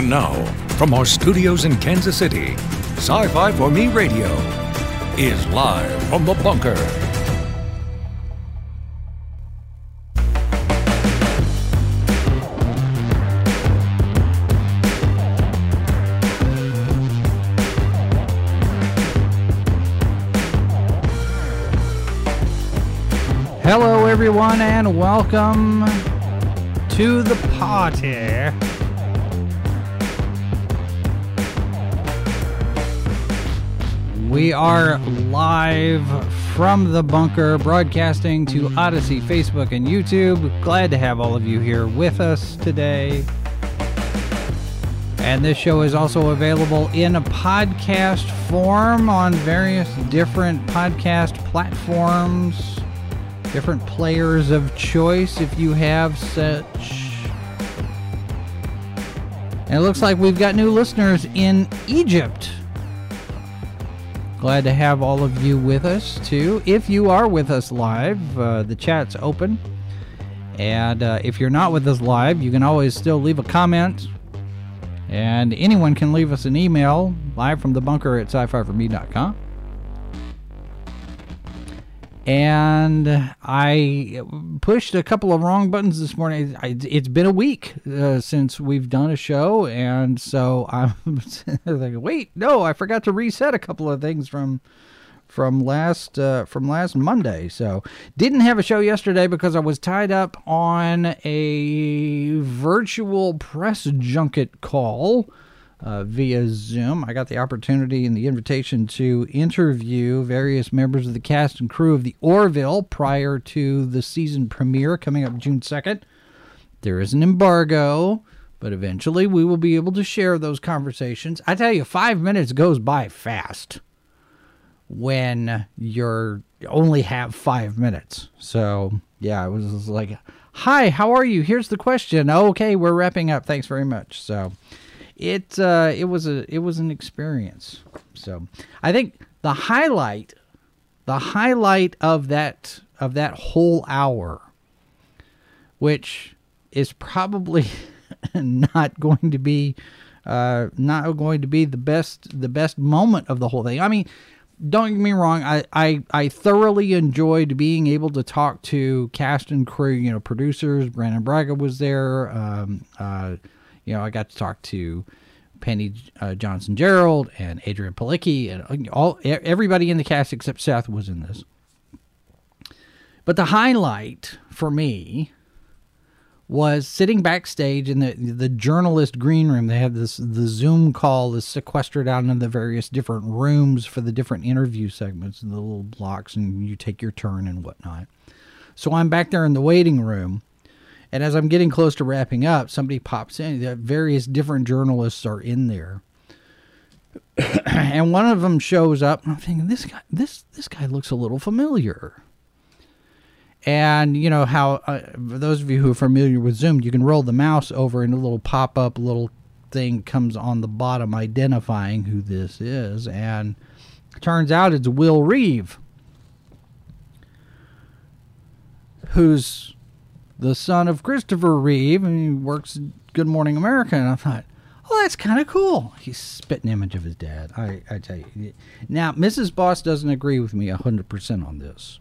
And now, from our studios in Kansas City, Sci Fi for Me Radio is live from the bunker. Hello, everyone, and welcome to the party. We are live from the bunker, broadcasting to Odysee, Facebook, and YouTube. Glad to have all of you here with us today. And this show is also available in a podcast form on various different podcast platforms, different players of choice if you have such. And it looks like we've got new listeners in Egypt. Glad to have all of you with us too. If you are with us live, uh, the chat's open. And uh, if you're not with us live, you can always still leave a comment. And anyone can leave us an email live from the bunker at sci fi for me.com. And I pushed a couple of wrong buttons this morning. It's been a week uh, since we've done a show, and so I'm like, wait, no, I forgot to reset a couple of things from from last uh, from last Monday. So didn't have a show yesterday because I was tied up on a virtual press junket call uh, via Zoom. I got the opportunity and the invitation to interview various members of the cast and crew of the Orville prior to the season premiere coming up June 2nd. There is an embargo, but eventually we will be able to share those conversations. I tell you, five minutes goes by fast when you're only have five minutes. So yeah, it was like, "Hi, how are you? Here's the question." Okay, we're wrapping up. Thanks very much. So it uh, it was a it was an experience. So I think the highlight, the highlight of that of that whole hour, which is probably not going to be uh, not going to be the best the best moment of the whole thing. I mean, don't get me wrong. I, I I thoroughly enjoyed being able to talk to cast and crew. You know, producers. Brannon Braga was there. Um, uh, you know, I got to talk to Penny uh, Johnson Jerald and Adrianne Palicki and all everybody in the cast except Seth was in this. But the highlight for me was sitting backstage in the the journalist green room. They have this the Zoom call is sequestered out in the various different rooms for the different interview segments, and the little blocks, and you take your turn and whatnot. So I'm back there in the waiting room and as I'm getting close to wrapping up, somebody pops in. Various different journalists are in there. and one of them shows up. I'm thinking, this guy, this this guy looks a little familiar. And you know how uh, for those of you who are familiar with Zoom, you can roll the mouse over, and a little pop up little thing comes on the bottom identifying who this is. And turns out it's Will Reeve, who's the son of Christopher Reeve, and he works Good Morning America. And I thought, oh, that's kind of cool. He's spitting image of his dad. I, I tell you. Now, Mrs. Boss doesn't agree with me 100% on this.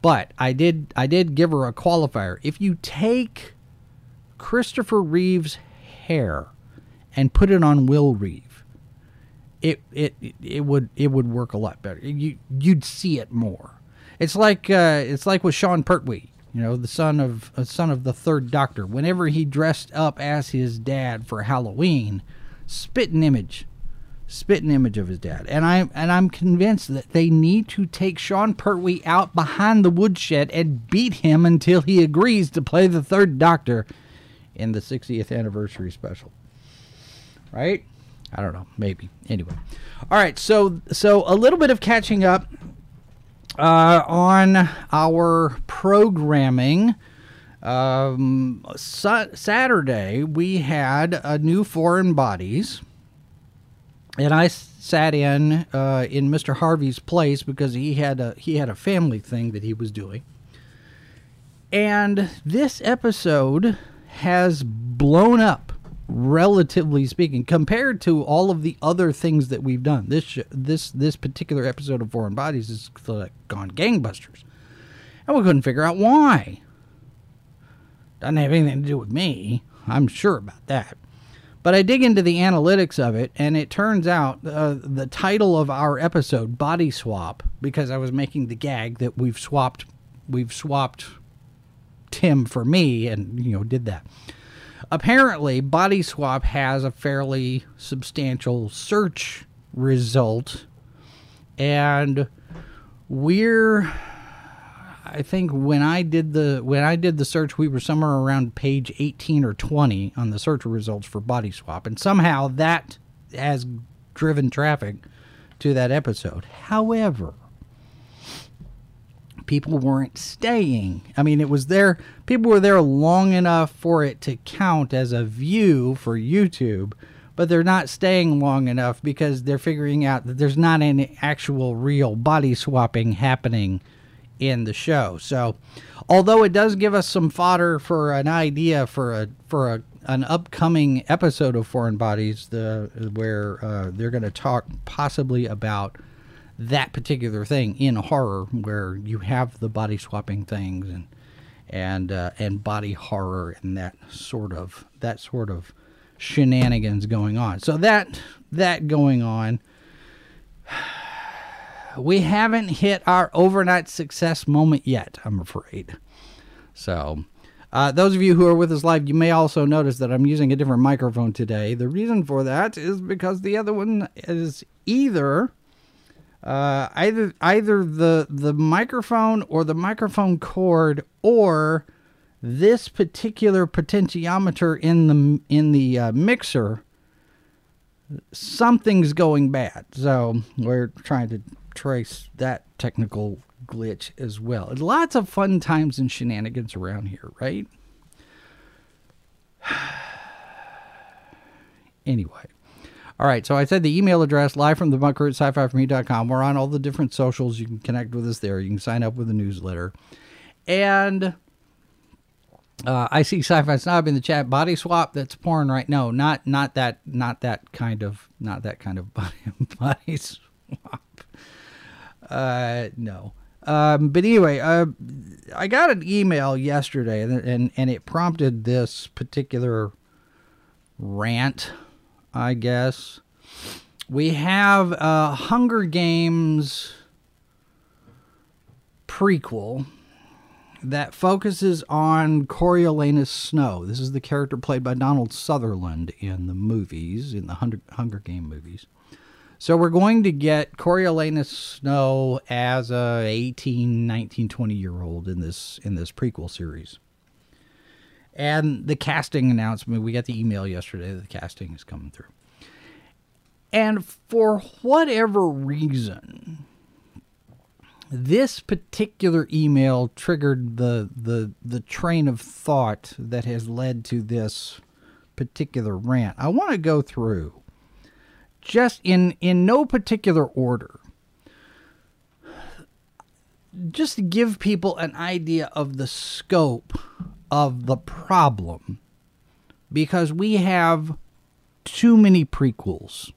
But I did I did give her a qualifier. If you take Christopher Reeve's hair and put it on Will Reeve, it it it would it would work a lot better. You you'd see it more. It's like uh, it's like with Sean Pertwee you know, the son of a uh, son of the third Doctor. Whenever he dressed up as his dad for Halloween, spit an image, spit an image of his dad. And I and I'm convinced that they need to take Sean Pertwee out behind the woodshed and beat him until he agrees to play the third Doctor in the 60th anniversary special. Right? I don't know, maybe. Anyway. All right, so so a little bit of catching up uh, on our programming, um, sa- Saturday we had a new foreign bodies, and I sat in uh, in Mr. Harvey's place because he had a he had a family thing that he was doing, and this episode has blown up relatively speaking, compared to all of the other things that we've done. This sh- this this particular episode of Foreign Bodies is like gone gangbusters, and we couldn't figure out why. Doesn't have anything to do with me. I'm sure about that. But I dig into the analytics of it, and it turns out uh, the title of our episode, "Body Swap," because I was making the gag that we've swapped, we've swapped Tim for me, and you know did that apparently body swap has a fairly substantial search result and we're I think when I did the when I did the search we were somewhere around page 18 or 20 on the search results for body swap and somehow that has driven traffic to that episode. However, people weren't staying. I mean, it was there, people were there long enough for it to count as a view for YouTube, but they're not staying long enough because they're figuring out that there's not any actual real body swapping happening in the show. So, although it does give us some fodder for an idea for a for a an upcoming episode of Foreign Bodies, the where uh, they're going to talk possibly about that particular thing in horror where you have the body swapping things and and uh, and body horror and that sort of that sort of shenanigans going on. So that that going on we haven't hit our overnight success moment yet, I'm afraid. So, uh, those of you who are with us live, you may also notice that I'm using a different microphone today. The reason for that is because the other one is either uh, either either the the microphone or the microphone cord or this particular potentiometer in the in the uh, mixer something's going bad. So we're trying to trace that technical glitch as well. Lots of fun times and shenanigans around here right? Anyway all right, so I said the email address, live from the bunker at sci fi for me.com. We're on all the different socials. You can connect with us there. You can sign up with the newsletter. And uh, I see sci-fi snob in the chat. Body swap. That's porn, right? No, not not that not that kind of not that kind of body body swap. Uh, no. Um, but anyway, uh, I got an email yesterday, and, and and it prompted this particular rant I guess. We have a Hunger Games prequel that focuses on Coriolanus Snow. This is the character played by Donald Sutherland in the movies, in the Hunger, Hunger Game movies. So we're going to get Coriolanus Snow as a 18, 19, 20 year old in this in this prequel series. And the casting announcement, we got the email yesterday that the casting is coming through. And for whatever reason, this particular email triggered the, the the train of thought that has led to this particular rant. I want to go through just in in no particular order just to give people an idea of the scope of the problem because we have too many prequels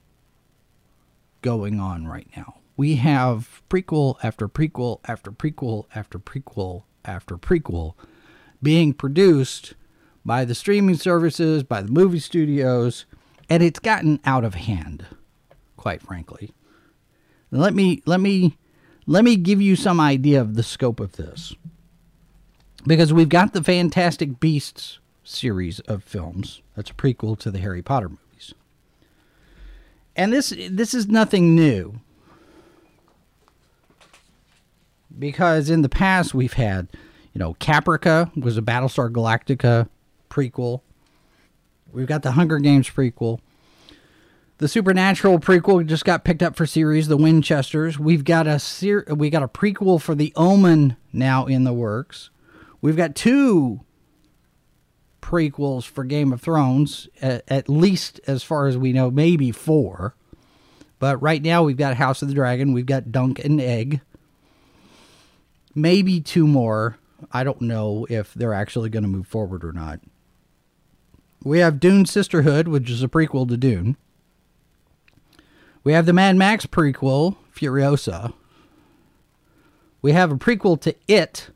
going on right now. We have prequel after prequel after prequel after prequel after prequel being produced by the streaming services, by the movie studios, and it's gotten out of hand, quite frankly. Let me let me let me give you some idea of the scope of this because we've got the Fantastic Beasts series of films. That's a prequel to the Harry Potter movies. And this this is nothing new. Because in the past we've had, you know, Caprica was a Battlestar Galactica prequel. We've got the Hunger Games prequel. The Supernatural prequel just got picked up for series, The Winchesters. We've got a ser- we got a prequel for The Omen now in the works. We've got two prequels for Game of Thrones, at, at, least as far as we know, maybe four. But right now we've got House of the Dragon, we've got Dunk and Egg, maybe two more. I don't know if they're actually going to move forward or not. We have Dune Sisterhood, which is a prequel to Dune. We have the Mad Max prequel, Furiosa. We have a prequel to It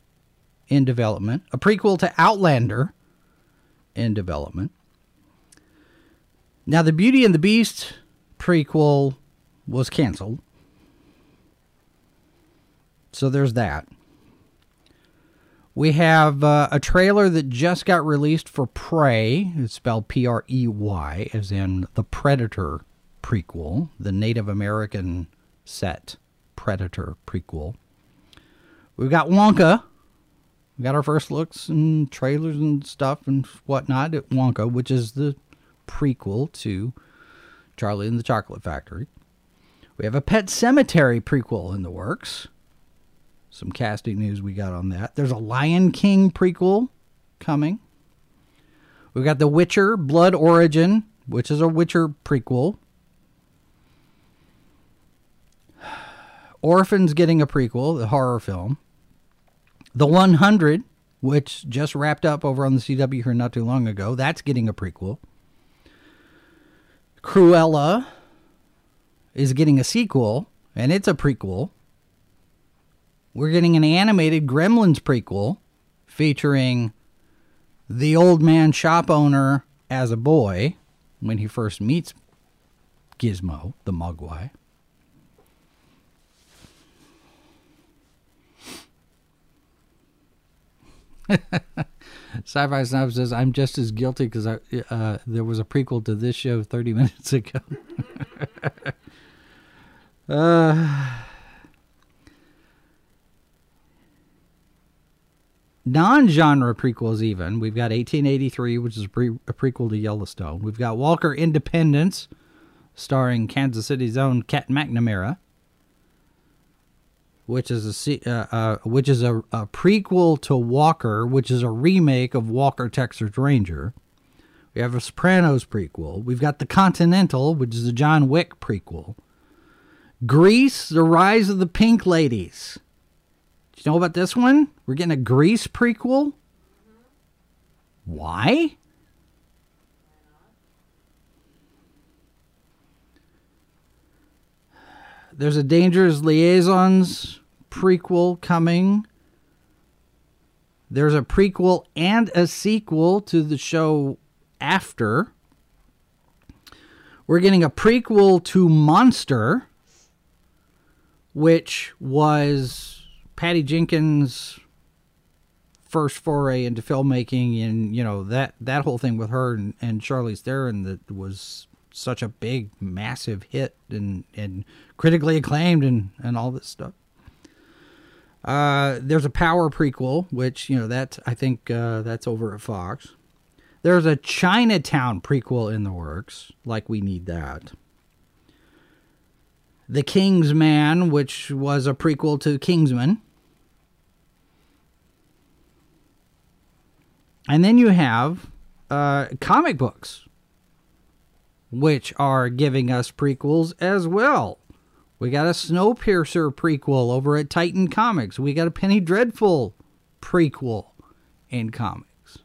in development, a prequel to Outlander in development. Now, the Beauty and the Beast prequel was canceled. So there's that. We have uh, a trailer that just got released for Prey. It's spelled P R E Y, as in the Predator prequel, the Native American set Predator prequel. We've got Wonka. We got our first looks and trailers and stuff and whatnot at Wonka, which is the prequel to Charlie and the Chocolate Factory. We have a Pet Sematary prequel in the works some casting news we got on that. There's a Lion King prequel coming. We've got The Witcher Blood Origin, which is a Witcher prequel. Orphans getting a prequel, the horror film. The 100, which just wrapped up over on the CW here not too long ago, that's getting a prequel. Cruella is getting a sequel, and it's a prequel. We're getting an animated Gremlins prequel featuring the old man shop owner as a boy when he first meets Gizmo, the Mogwai. Sci-Fi Snob says, "I'm just as guilty because uh, there was a prequel to this show 30 minutes ago." uh, non-genre prequels even. We've got 1883 which is a, pre- a, prequel to yellowstone. We've got walker independence starring kansas city's own Kat mcnamara which is a uh, uh, which is a, a, prequel to walker which is a remake of walker texas ranger we have a sopranos prequel we've got the continental which is a john wick prequel grease the rise of the pink ladies do you know about this one? We're getting a Grease prequel. Why? There's a Dangerous Liaisons prequel coming. There's a prequel and a sequel to the show after. We're getting a prequel to Monster, which was Patty Jenkins' first foray into filmmaking, and you know that that whole thing with her and, and Charlize Theron that was such a big, massive hit and and critically acclaimed and and all this stuff. Uh, there's a Power prequel, which you know that I think uh, that's over at Fox. There's a Chinatown prequel in the works. Like we need that. The King's Man, which was a prequel to Kingsman. And then you have uh, comic books, which are giving us prequels as well. We got a Snowpiercer prequel over at Titan Comics. We got a Penny Dreadful prequel in comics.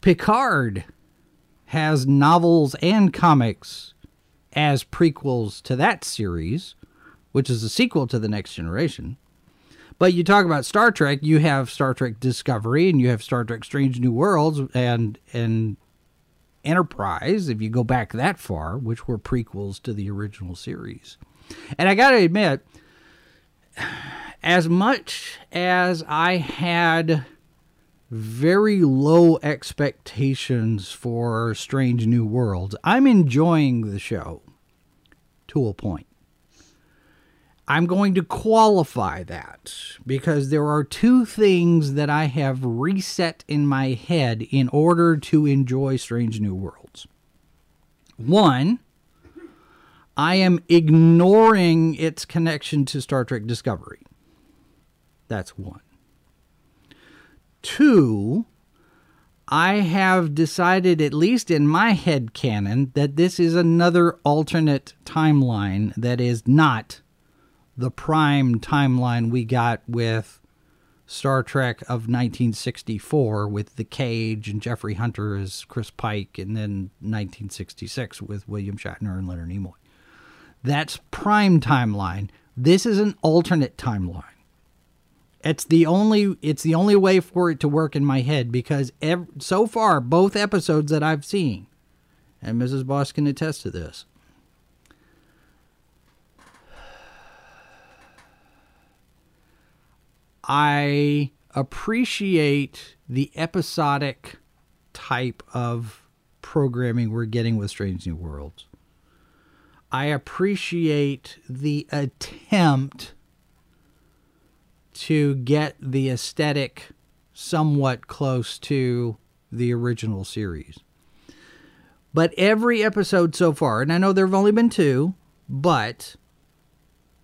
Picard has novels and comics as prequels to that series, which is a sequel to The Next Generation. But you talk about Star Trek, you have Star Trek Discovery and you have Star Trek Strange New Worlds and and Enterprise, if you go back that far, which were prequels to the original series. And I got to admit, as much as I had very low expectations for Strange New Worlds, I'm enjoying the show to a point. I'm going to qualify that because there are two things that I have reset in my head in order to enjoy Strange New Worlds. One, I am ignoring its connection to Star Trek Discovery. That's one. Two, I have decided, at least in my head canon, that this is another alternate timeline that is not the prime timeline we got with Star Trek of 1964 with The Cage and Jeffrey Hunter as Chris Pike, and then 1966 with William Shatner and Leonard Nimoy. That's prime timeline. This is an alternate timeline. It's the only it's the only way for it to work in my head because ev- so far both episodes that I've seen, and Mrs. Boss can attest to this. I appreciate the episodic type of programming we're getting with Strange New Worlds. I appreciate the attempt to get the aesthetic somewhat close to the original series. But every episode so far, and I know there have only been two, but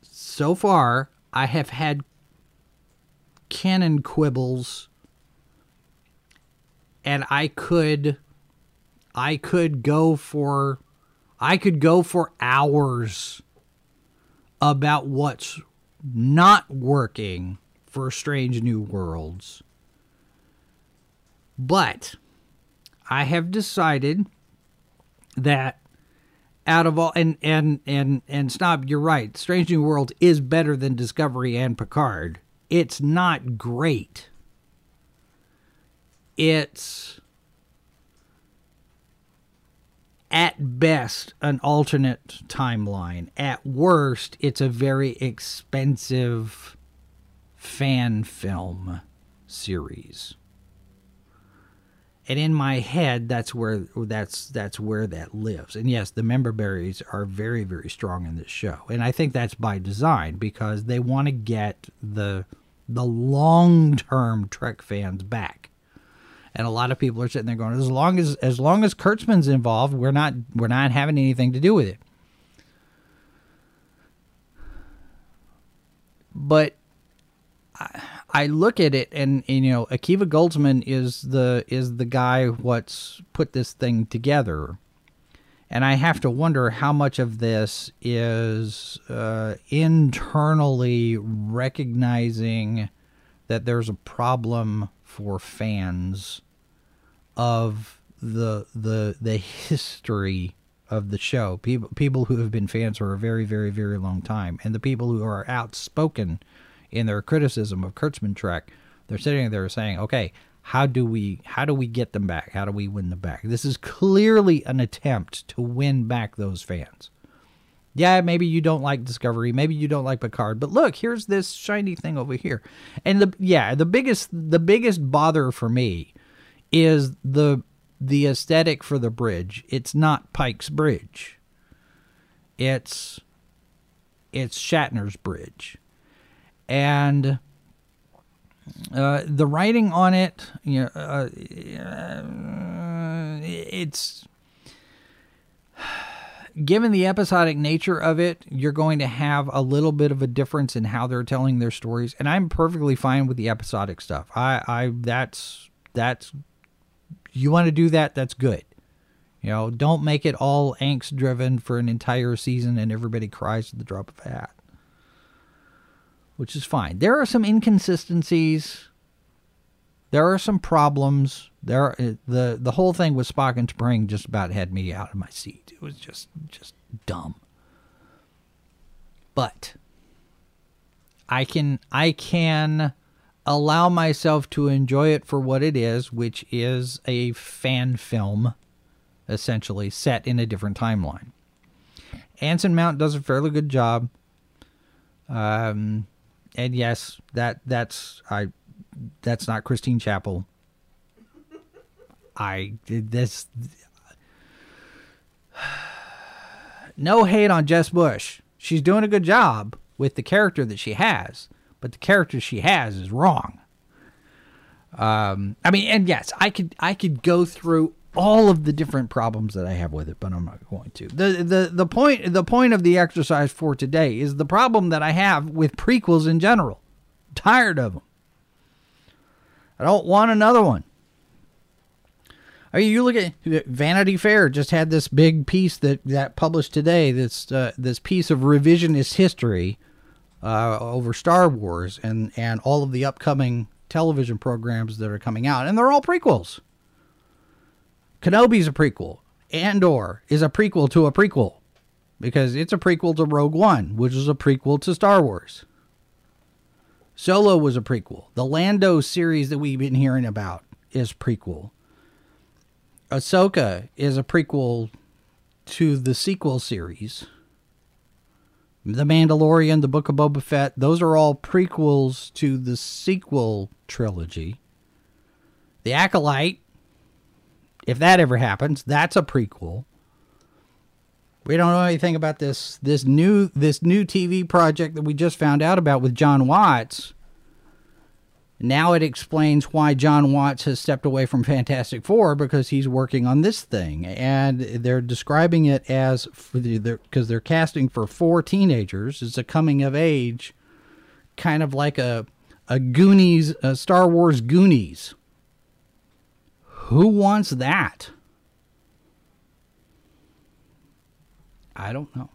so far I have had canon quibbles and I could I could go for I could go for hours about what's not working for Strange New Worlds. But I have decided that out of all and and and and snob you're right strange new world is better than discovery and picard it's not great. It's at best an alternate timeline. At worst it's a very expensive fan film series. And in my head that's where that's that's where that lives. And yes the member berries are very very strong in this show. And i think that's by design because they want to get the the long-term trek fans back. And a lot of people are sitting there going as long as as long as kurtzman's involved we're not we're not having anything to do with it. But I, I look at it and, and, you know Akiva Goldsman is the is the guy what's put this thing together, and I have to wonder how much of this is uh, internally recognizing that there's a problem for fans of the the the history of the show. People people who have been fans for a very very very long time. And the people who are outspoken in their criticism of Kurtzman Trek, they're sitting there saying, "Okay, how do we how do we get them back? How do we win them back?" This is clearly an attempt to win back those fans. Yeah, maybe you don't like Discovery, maybe you don't like Picard, but look, here's this shiny thing over here. And the yeah, the biggest the biggest bother for me is the the aesthetic for the bridge. It's not Pike's bridge. It's it's Shatner's bridge and uh, the writing on it, you know, uh, it's given the episodic nature of it, you're going to have a little bit of a difference in how they're telling their stories, and I'm perfectly fine with the episodic stuff. I, I that's that's you want to do that, that's good. You know, don't make it all angst driven for an entire season and everybody cries at the drop of a hat which is fine. There are some inconsistencies. There are some problems. There, are, uh, the the whole thing with Spock and Spring just about had me out of my seat. It was just just dumb. But I can I can allow myself to enjoy it for what it is, which is a fan film, essentially set in a different timeline. Anson Mount does a fairly good job. Um, and yes, that that's I that's not Christine Chapel. I this. No hate on Jess Bush. She's doing a good job with the character that she has, but the character she has is wrong. Um, I mean, and yes, I could I could go through all of the different problems that I have with it, but I'm not going to. The the the point the point of the exercise for today is the problem that I have with prequels in general. I'm tired of them. I don't want another one. I mean, you look at Vanity Fair just had this big piece that that published today. This uh, this piece of revisionist history uh, over Star Wars and and all of the upcoming television programs that are coming out, and they're all prequels. Kenobi's a prequel. Andor is a prequel to a prequel because it's a prequel to Rogue One, which is a prequel to Star Wars. Solo was a prequel. The Lando series that we've been hearing about is prequel. Ahsoka is a prequel to the sequel series. The Mandalorian, The Book of Boba Fett, those are all prequels to the sequel trilogy. The Acolyte, if that ever happens, that's a prequel. We don't know anything about this this new this new TV project that we just found out about with John Watts. Now it explains why John Watts has stepped away from Fantastic Four because he's working on this thing, and they're describing it as because they're casting for four teenagers. It's a coming of age, kind of like a a Goonies, a Star Wars Goonies. Who wants that? I don't know.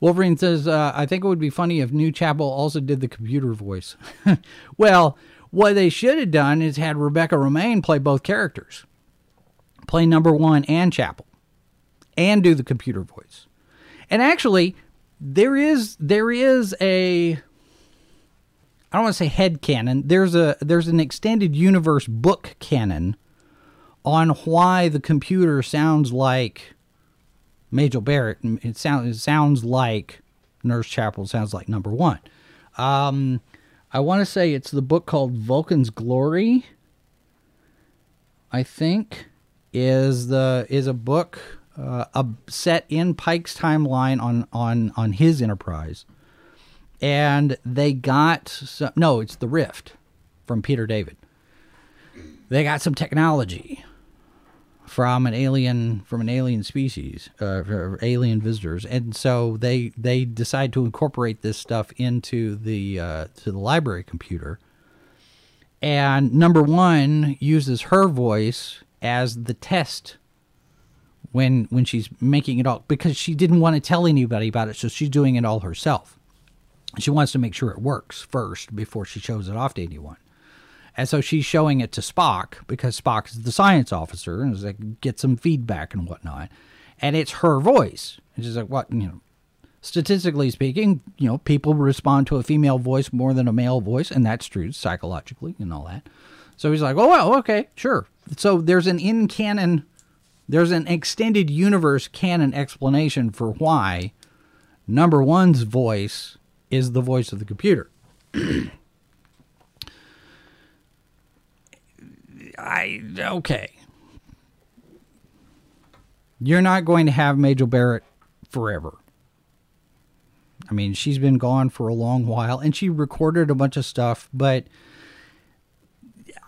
Wolverine says, uh, I think it would be funny if New Chapel also did the computer voice. well, what they should have done is had Rebecca Romijn play both characters, play number one and Chapel, and do the computer voice. And actually, there is there is a I don't want to say head canon. There's a there's an extended universe book canon on why the computer sounds like Majel Barrett. It sounds it sounds like Nurse Chapel sounds like number one. Um, I want to say it's the book called Vulcan's Glory. I think is the is a book uh, a, set in Pike's timeline on on on his Enterprise, and they got some, no, it's the Rift from Peter David. They got some technology from an alien from an alien species, uh, alien visitors, and so they they decide to incorporate this stuff into the uh, to the library computer. And number one uses her voice as the test when when she's making it all because she didn't want to tell anybody about it, so she's doing it all herself. She wants to make sure it works first before she shows it off to anyone. And so she's showing it to Spock because Spock is the science officer and is like get some feedback and whatnot. And it's her voice. And she's like, what you know, statistically speaking, you know, people respond to a female voice more than a male voice, and that's true psychologically and all that. So he's like, oh well, okay, sure. So there's an in canon there's an extended universe canon explanation for why number one's voice is the voice of the computer. I okay. You're not going to have Majel Barrett forever. I mean, she's been gone for a long while and she recorded a bunch of stuff, but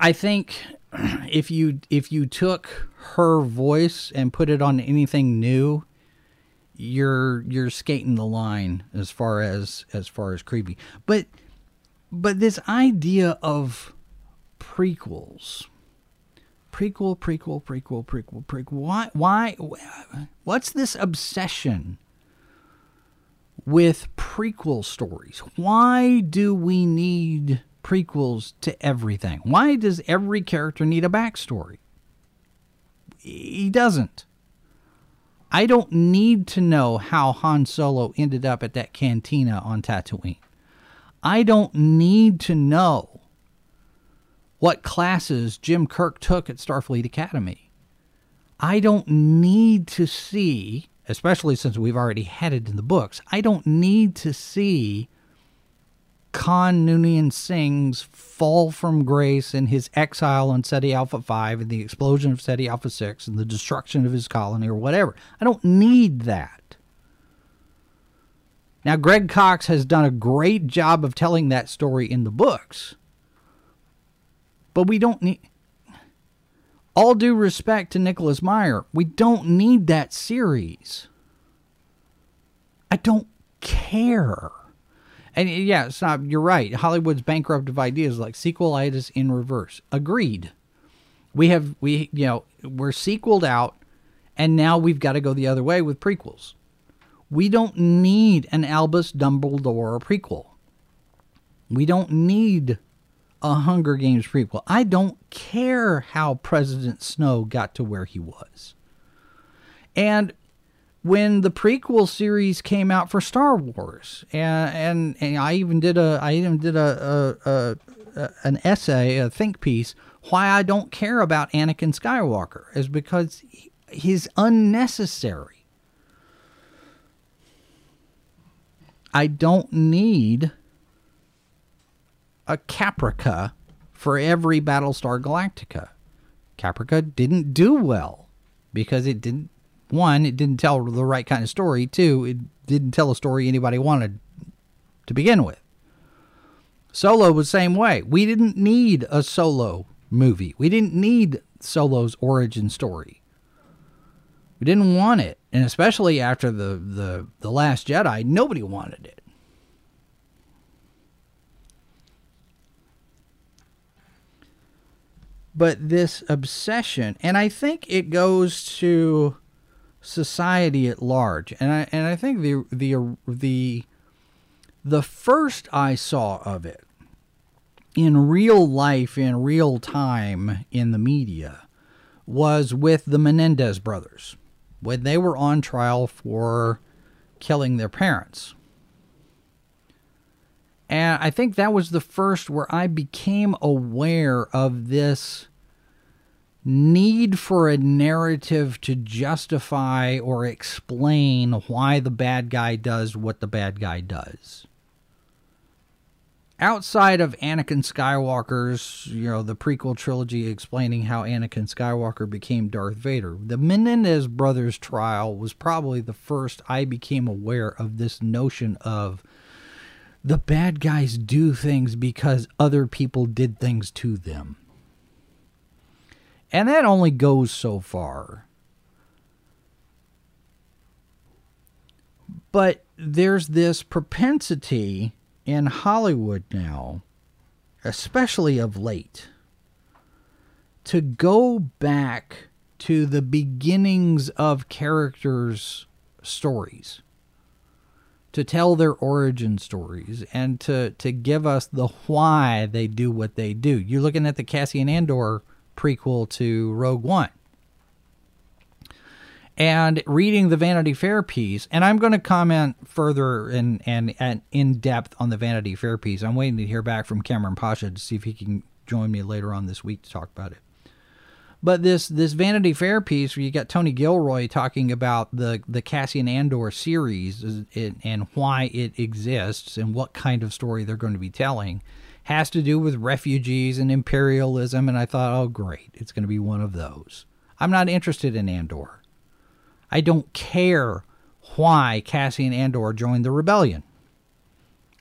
I think if you if you took her voice and put it on anything new, you're you're skating the line as far as as far as creepy. But but this idea of prequels prequel, prequel, prequel, prequel, prequel. Why? Why? What's this obsession with prequel stories? Why do we need prequels to everything? Why does every character need a backstory? He doesn't. I don't need to know how Han Solo ended up at that cantina on Tatooine. I don't need to know what classes Jim Kirk took at Starfleet Academy. I don't need to see, especially since we've already had it in the books, I don't need to see Khan Noonien Singh's fall from grace and his exile on Ceti Alpha 5 and the explosion of Ceti Alpha 6 and the destruction of his colony or whatever. I don't need that. Now, Greg Cox has done a great job of telling that story in the books. But we don't need. All due respect to Nicholas Meyer, we don't need that series. I don't care. And yeah, it's not, you're right. Hollywood's bankrupt of ideas like sequelitis in reverse. Agreed. We have, we, you know, we're sequeled out, and now we've got to go the other way with prequels. We don't need an Albus Dumbledore prequel. We don't need a Hunger Games prequel. I don't care how President Snow got to where he was. And when the prequel series came out for Star Wars, and and, and I even did a I even did a, a, a, a an essay, a think piece, why I don't care about Anakin Skywalker is because he's unnecessary. I don't need a Caprica for every Battlestar Galactica. Caprica didn't do well because it didn't one, it didn't tell the right kind of story. Two, it didn't tell a story anybody wanted to begin with. Solo was the same way. We didn't need a solo movie. We didn't need Solo's origin story. We didn't want it. And especially after the, the, the Last Jedi, nobody wanted it. But this obsession, and I think it goes to society at large. And I and I think the the the the first I saw of it in real life in real time in the media was with the Menendez brothers when they were on trial for killing their parents. And I think that was the first where I became aware of this need for a narrative to justify or explain why the bad guy does what the bad guy does. Outside of Anakin Skywalker's, you know, the prequel trilogy explaining how Anakin Skywalker became Darth Vader, the Menendez brothers trial was probably the first I became aware of this notion of the bad guys do things because other people did things to them. And that only goes so far. But there's this propensity in Hollywood now, especially of late, to go back to the beginnings of characters' stories, to tell their origin stories, and to, to give us the why they do what they do. You're looking at the Cassian Andor prequel to Rogue One. And reading the Vanity Fair piece, and I'm going to comment further and, and, and in depth on the Vanity Fair piece. I'm waiting to hear back from Cameron Pasha to see if he can join me later on this week to talk about it. But this this Vanity Fair piece where you got Tony Gilroy talking about the the Cassian Andor series and why it exists and what kind of story they're going to be telling, has to do with refugees and imperialism. And I thought, oh, great, it's going to be one of those. I'm not interested in Andor. I don't care why Cassian Andor joined the rebellion.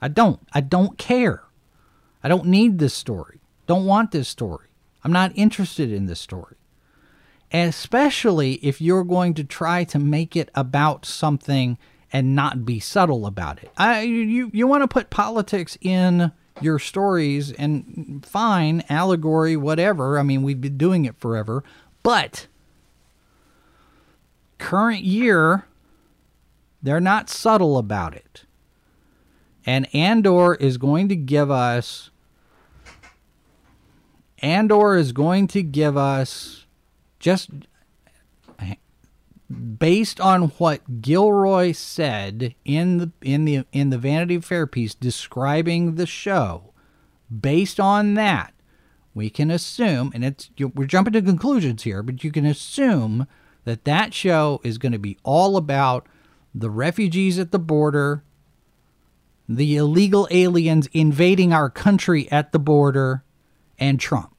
I don't. I don't care. I don't need this story. Don't want this story. I'm not interested in this story. especially if you're going to try to make it about something and not be subtle about it. I, you you want to put politics in your stories and fine allegory whatever i mean we've been doing it forever but current year they're not subtle about it and andor is going to give us andor is going to give us just based on what Gilroy said in the in the in the Vanity Fair piece describing the show, based on that, we can assume, and it's we're jumping to conclusions here, but you can assume that that show is going to be all about the refugees at the border, the illegal aliens invading our country at the border, and Trump.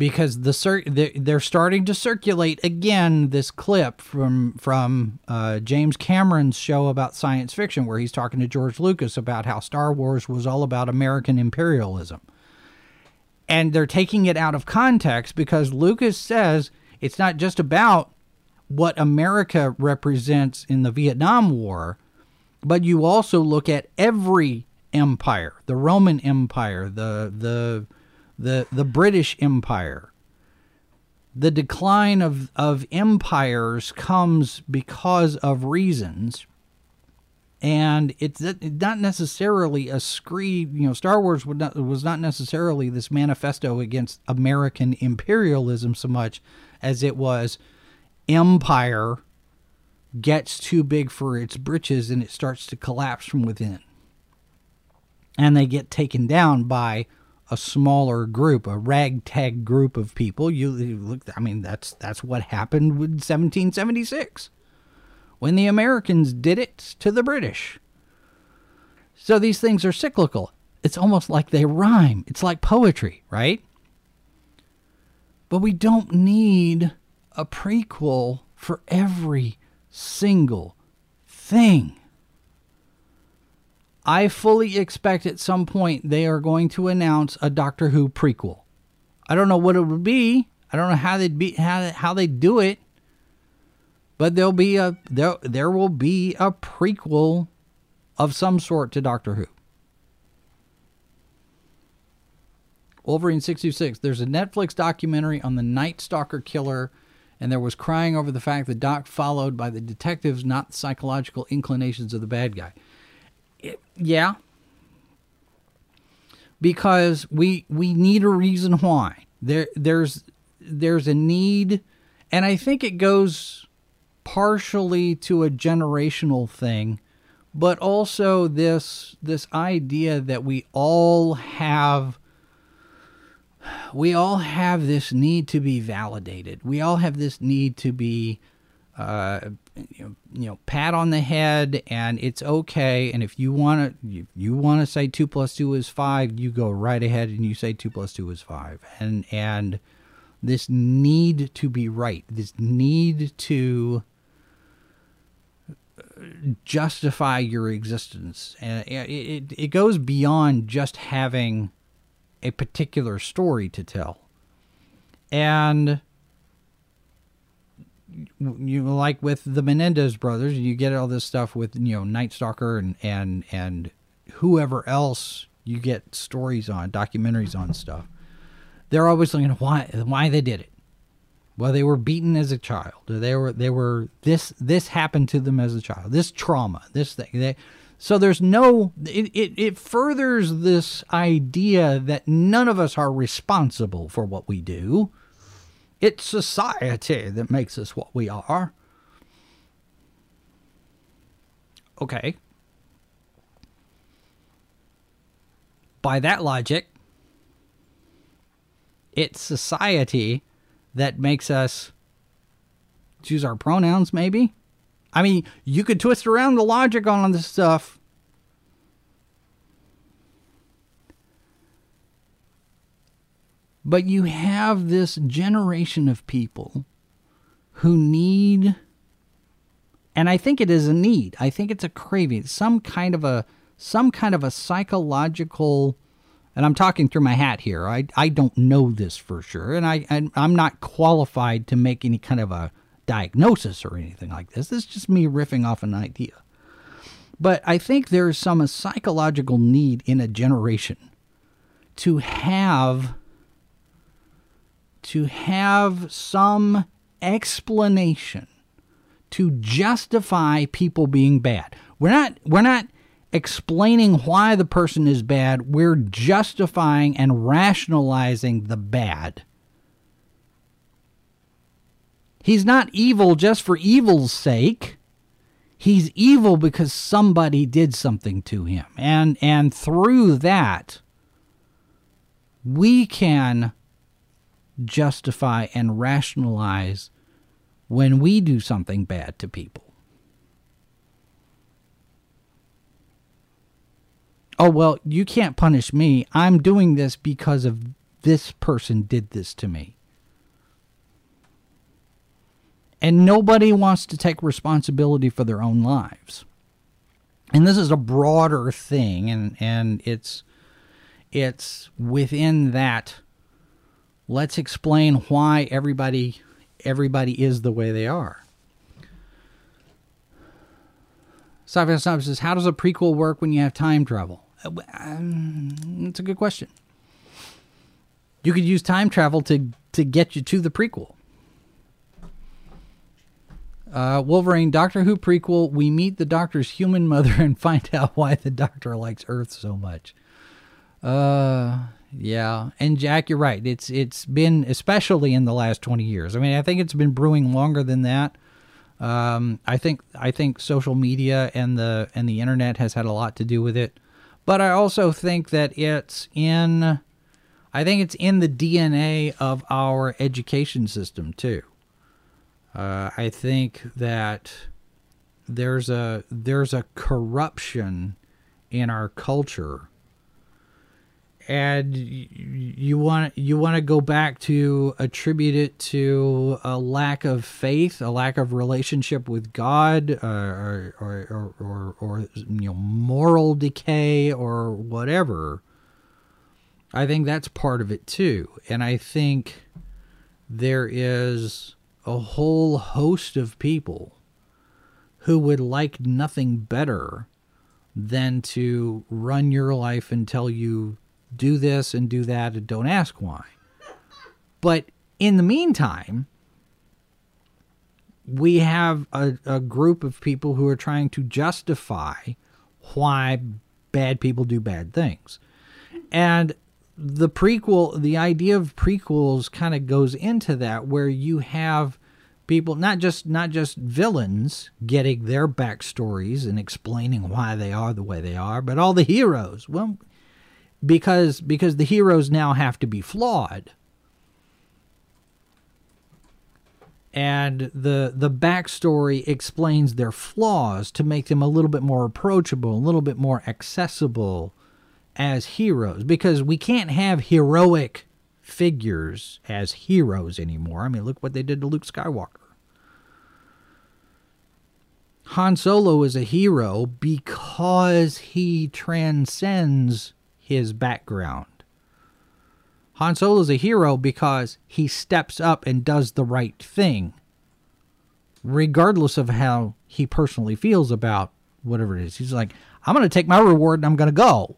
because the they're starting to circulate again this clip from from uh, James Cameron's show about science fiction where he's talking to George Lucas about how Star Wars was all about American imperialism. And they're taking it out of context because Lucas says it's not just about what America represents in the Vietnam War, but you also look at every empire, the Roman Empire, the the the the British Empire. The decline of, of empires comes because of reasons. and it's not necessarily a screed. You know, Star Wars not, was not necessarily this manifesto against American imperialism so much as it was empire gets too big for its britches and it starts to collapse from within. And they get taken down by a smaller group, a ragtag group of people. You, you look, I mean, that's that's what happened with 1776 when the Americans did it to the British. So these things are cyclical. It's almost like they rhyme. It's like poetry, right? But we don't need a prequel for every single thing. I fully expect at some point they are going to announce a Doctor Who prequel. I don't know what it would be. I don't know how they'd be how how they do it. But there'll be a there there will be a prequel of some sort to Doctor Who. Wolverine 626. There's a Netflix documentary on the Night Stalker killer, and there was crying over the fact that Doc followed by the detectives, not the psychological inclinations of the bad guy. It, yeah. Because we we need a reason why. There there's there's a need and I think it goes partially to a generational thing, but also this this idea that we all have we all have this need to be validated. We all have this need to be uh, you, know, you know, pat on the head, and it's okay. And if you want to, you want to say two plus two is five, you go right ahead and you say two plus two is five. And and this need to be right, this need to justify your existence. And it, it, it goes beyond just having a particular story to tell. And you like with the Menendez brothers, you get all this stuff with you know Night Stalker and and and whoever else you get stories on, documentaries on stuff. They're always looking why why they did it. Well, they were beaten as a child. They were they were this this happened to them as a child. This trauma, this thing. They, so there's no it, it, it furthers this idea that none of us are responsible for what we do. It's society that makes us what we are. Okay. By that logic, it's society that makes us choose our pronouns, maybe? I mean, you could twist around the logic on this stuff. But you have this generation of people who need, and I think it is a need. I think it's a craving, some kind of a some kind of a psychological and I'm talking through my hat here. I, I don't know this for sure, and I, I I'm not qualified to make any kind of a diagnosis or anything like this. This is just me riffing off an idea. But I think there's some psychological need in a generation to have to have some explanation to justify people being bad. We're not we're not explaining why the person is bad, we're justifying and rationalizing the bad. He's not evil just for evil's sake. He's evil because somebody did something to him. And and through that we can justify and rationalize when we do something bad to people. oh, well, you can't punish me. I'm doing this because of this person did this to me. And nobody wants to take responsibility for their own lives. And this is a broader thing and and it's it's within that let's explain why everybody everybody is the way they are. Sci-fi says, how does a prequel work when you have time travel? Um, it's a good question. You could use time travel to to get you to the prequel. Uh, Wolverine Doctor Who prequel. We meet the Doctor's human mother and find out why the Doctor likes Earth so much. Uh, yeah, and Jack, you're right. It's it's been especially in the last 20 years. I mean, I think it's been brewing longer than that. Um, I think I think social media and the and the internet has had a lot to do with it, but I also think that it's in, I think it's in the DNA of our education system too. Uh, I think that there's a there's a corruption in our culture and you want you want to go back to attribute it to a lack of faith, a lack of relationship with God, uh, or, or, or, or, or you know moral decay or whatever. I think that's part of it too, and I think there is a whole host of people who would like nothing better than to run your life and tell you do this and do that and don't ask why. But in the meantime, we have a, a group of people who are trying to justify why bad people do bad things. And the prequel, the idea of prequels kind of goes into that where you have people not just not just villains getting their backstories and explaining why they are the way they are, but all the heroes. Well, because because the heroes now have to be flawed and the the backstory explains their flaws to make them a little bit more approachable, a little bit more accessible as heroes because we can't have heroic figures as heroes anymore. I mean, look what they did to Luke Skywalker. Han Solo is a hero because he transcends his background. Han Solo is a hero because he steps up and does the right thing, regardless of how he personally feels about whatever it is. He's like, I'm going to take my reward and I'm going to go.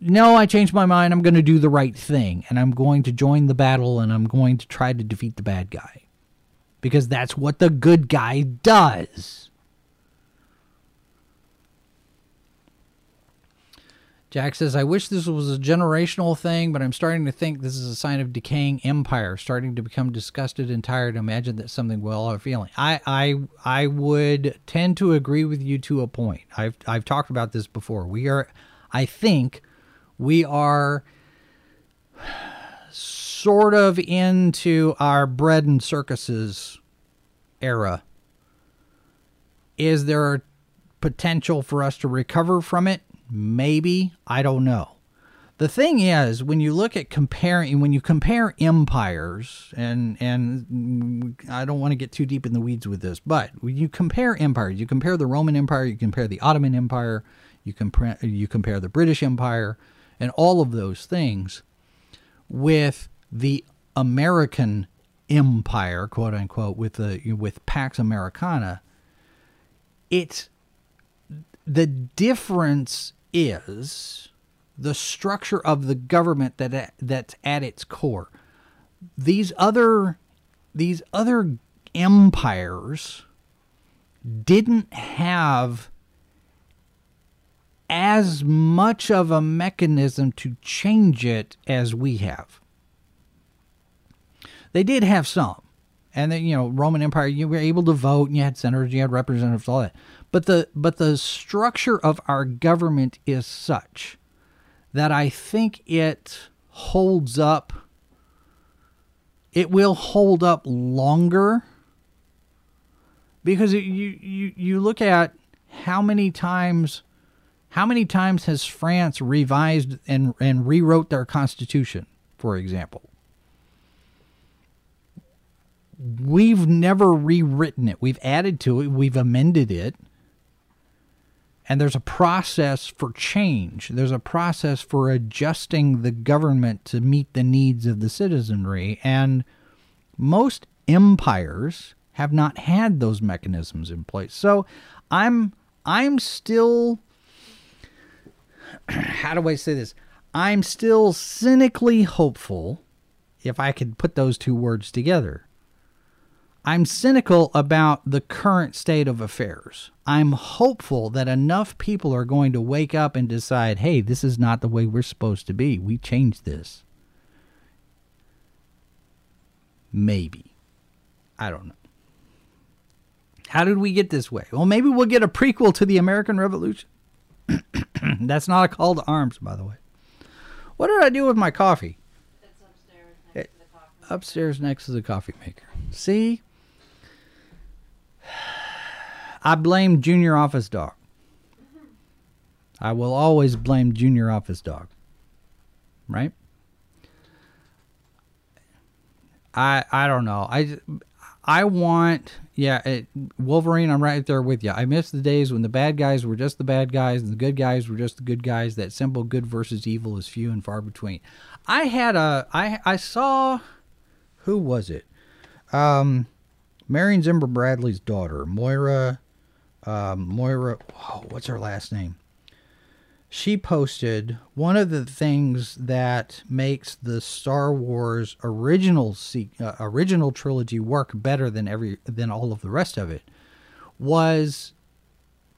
No, I changed my mind. I'm going to do the right thing and I'm going to join the battle and I'm going to try to defeat the bad guy. Because that's what the good guy does. Jack says, I wish this was a generational thing, but I'm starting to think this is a sign of decaying empire, starting to become disgusted and tired. Imagine that something we all are feeling. I, I, I would tend to agree with you to a point. I've, I've talked about this before. We are, I think, we are sort of into our bread and circuses era. Is there potential for us to recover from it? Maybe. I don't know. The thing is, when you look at comparing, when you compare empires, and and I don't want to get too deep in the weeds with this, but when you compare empires, you compare the Roman Empire, you compare the Ottoman Empire, you compare you compare the British Empire, and all of those things with the American empire, quote unquote, with the with Pax Americana. It's the difference is the structure of the government that that's at its core. These other these other empires didn't have as much of a mechanism to change it as we have. They did have some. And then, you know, Roman Empire, you were able to vote and you had senators, you had representatives, all that. But the but the structure of our government is such that I think it holds up it will hold up longer because you you you look at how many times how many times has France revised and and rewrote their constitution for example we've never rewritten it we've added to it we've amended it and there's a process for change. There's a process for adjusting the government to meet the needs of the citizenry. And most empires have not had those mechanisms in place. So I'm I'm still how do I say this? I'm still cynically hopeful if I could put those two words together. I'm cynical about the current state of affairs. I'm hopeful that enough people are going to wake up and decide, hey, this is not the way we're supposed to be. We changed this. Maybe. I don't know. How did we get this way? Well, maybe we'll get a prequel to the American Revolution. That's not a call to arms, by the way. What did I do with my coffee? It's upstairs next eh, to the coffee. Upstairs next to the coffee maker. See? I blame Junior Office Dog. I will always blame Junior Office Dog. Right? I I don't know. I I want yeah, it, Wolverine. I'm right there with you. I miss the days when the bad guys were just the bad guys and the good guys were just the good guys. That simple good versus evil is few and far between. I had a I I saw who was it? Um, Marion Zimmer Bradley's daughter, Moira. Um, Moira. Oh, what's her last name? She posted one of the things that makes the Star Wars original uh, original trilogy work better than every than all of the rest of it was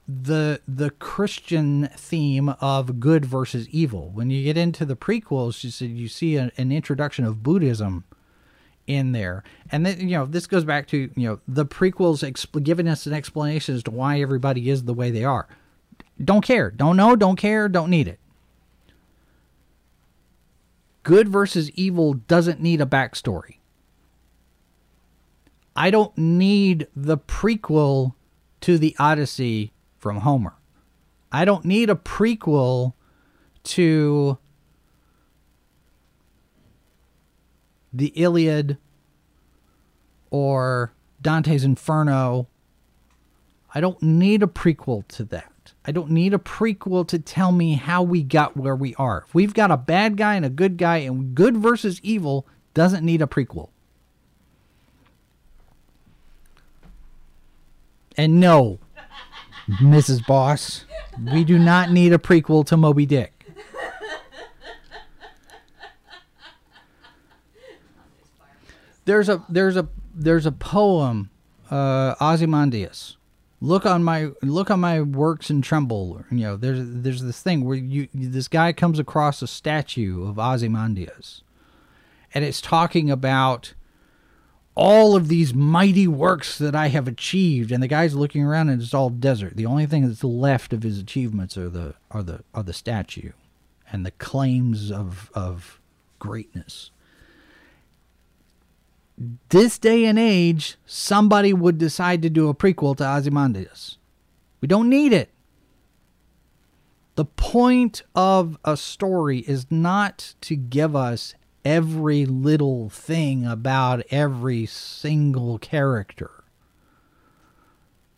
the the Christian theme of good versus evil. When you get into the prequels, she said you see a, an introduction of Buddhism in there, and then you know this goes back to you know the prequels exp- giving us an explanation as to why everybody is the way they are. Don't care, don't know, don't care, don't need it. Good versus evil doesn't need a backstory. I don't need the prequel to the Odyssey from Homer. I don't need a prequel to the Iliad or Dante's Inferno. I don't need a prequel to that. I don't need a prequel to tell me how we got where we are. If we've got a bad guy and a good guy, and good versus evil doesn't need a prequel. And no, Mrs. Boss, we do not need a prequel to Moby Dick. There's a there's a there's a poem, uh, Ozymandias. Look on my look on my works and tremble. You know, there's there's this thing where you this guy comes across a statue of Ozymandias, and it's talking about all of these mighty works that I have achieved, and the guy's looking around and it's all desert. The only thing that's left of his achievements are the are the are the statue, and the claims of of greatness. This day and age, somebody would decide to do a prequel to Ozymandias. We don't need it. The point of a story is not to give us every little thing about every single character.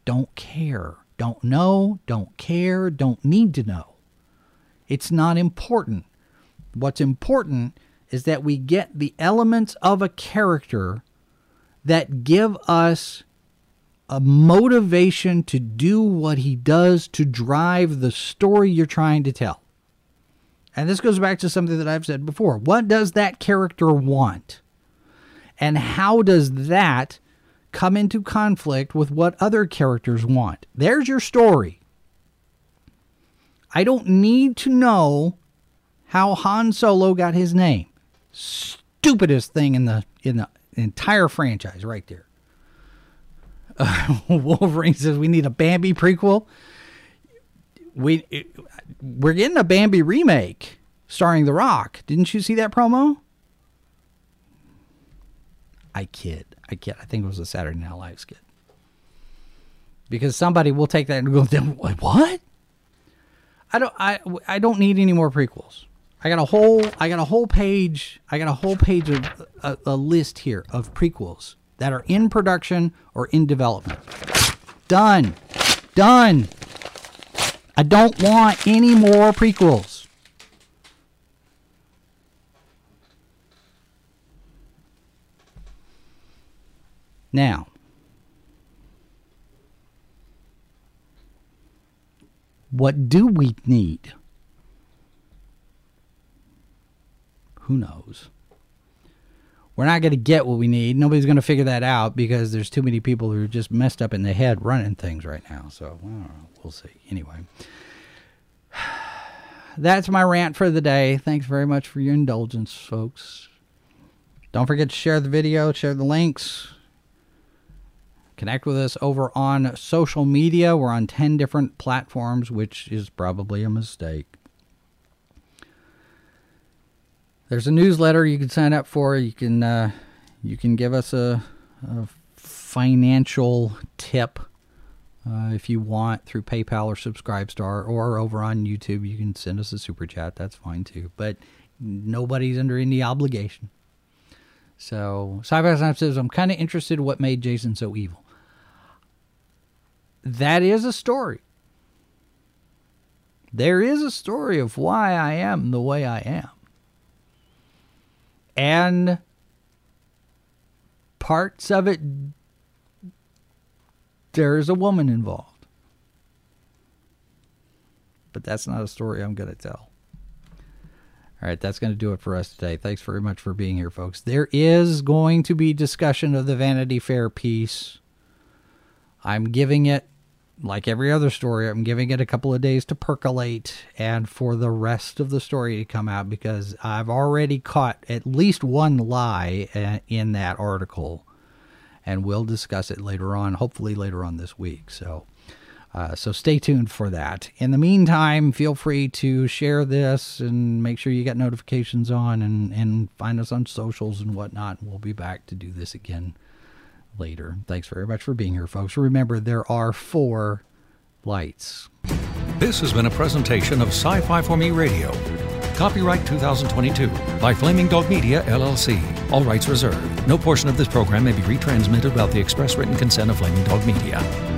Don't care. Don't know. Don't care. Don't need to know. It's not important. What's important is that we get the elements of a character that give us a motivation to do what he does to drive the story you're trying to tell. And this goes back to something that I've said before. What does that character want? And how does that come into conflict with what other characters want? There's your story. I don't need to know how Han Solo got his name. Stupidest thing in the in the entire franchise, right there. Uh, Wolverine says we need a Bambi prequel. We it, we're getting a Bambi remake starring The Rock. Didn't you see that promo? I kid. I kid. I think it was a Saturday Night Live skit. Because somebody will take that and go, "What?" I don't. I I don't need any more prequels. I got a whole. I got a whole page. I got a whole page of a, a list here of prequels that are in production or in development. Done. Done. I don't want any more prequels. Now, what do we need? Who knows? we're not going to get what we need. Nobody's going to figure that out because there's too many people who are just messed up in the head running things right now. So well, we'll see. Anyway, that's my rant for the day. Thanks very much for your indulgence, folks. Don't forget to share the video, share the links. Connect with us over on social media. We're on 10 different platforms, which is probably a mistake. There's a newsletter you can sign up for. You can uh, you can give us a, a financial tip uh, if you want through PayPal or Subscribestar or over on YouTube. You can send us a super chat. That's fine too. But nobody's under any obligation. So Sci-Fi says, I'm kind of interested in what made Jason so evil. That is a story. There is a story of why I am the way I am. And parts of it, there's a woman involved. But that's not a story I'm going to tell. All right, that's going to do it for us today. Thanks very much for being here, folks. There is going to be discussion of the Vanity Fair piece. I'm giving it like every other story, I'm giving it a couple of days to percolate and for the rest of the story to come out because I've already caught at least one lie uh, in that article, and we'll discuss it later on, hopefully later on this week. So. Uh, so stay tuned for that. In the meantime, feel free to share this and make sure you got notifications on and, and find us on socials and whatnot. We'll be back to do this again later. Thanks very much for being here, folks. Remember, there are four lights. This has been a presentation of Sci Fi for Me Radio. Copyright 2022 by Flaming Dog Media, LLC. All rights reserved. No portion of this program may be retransmitted without the express written consent of Flaming Dog Media.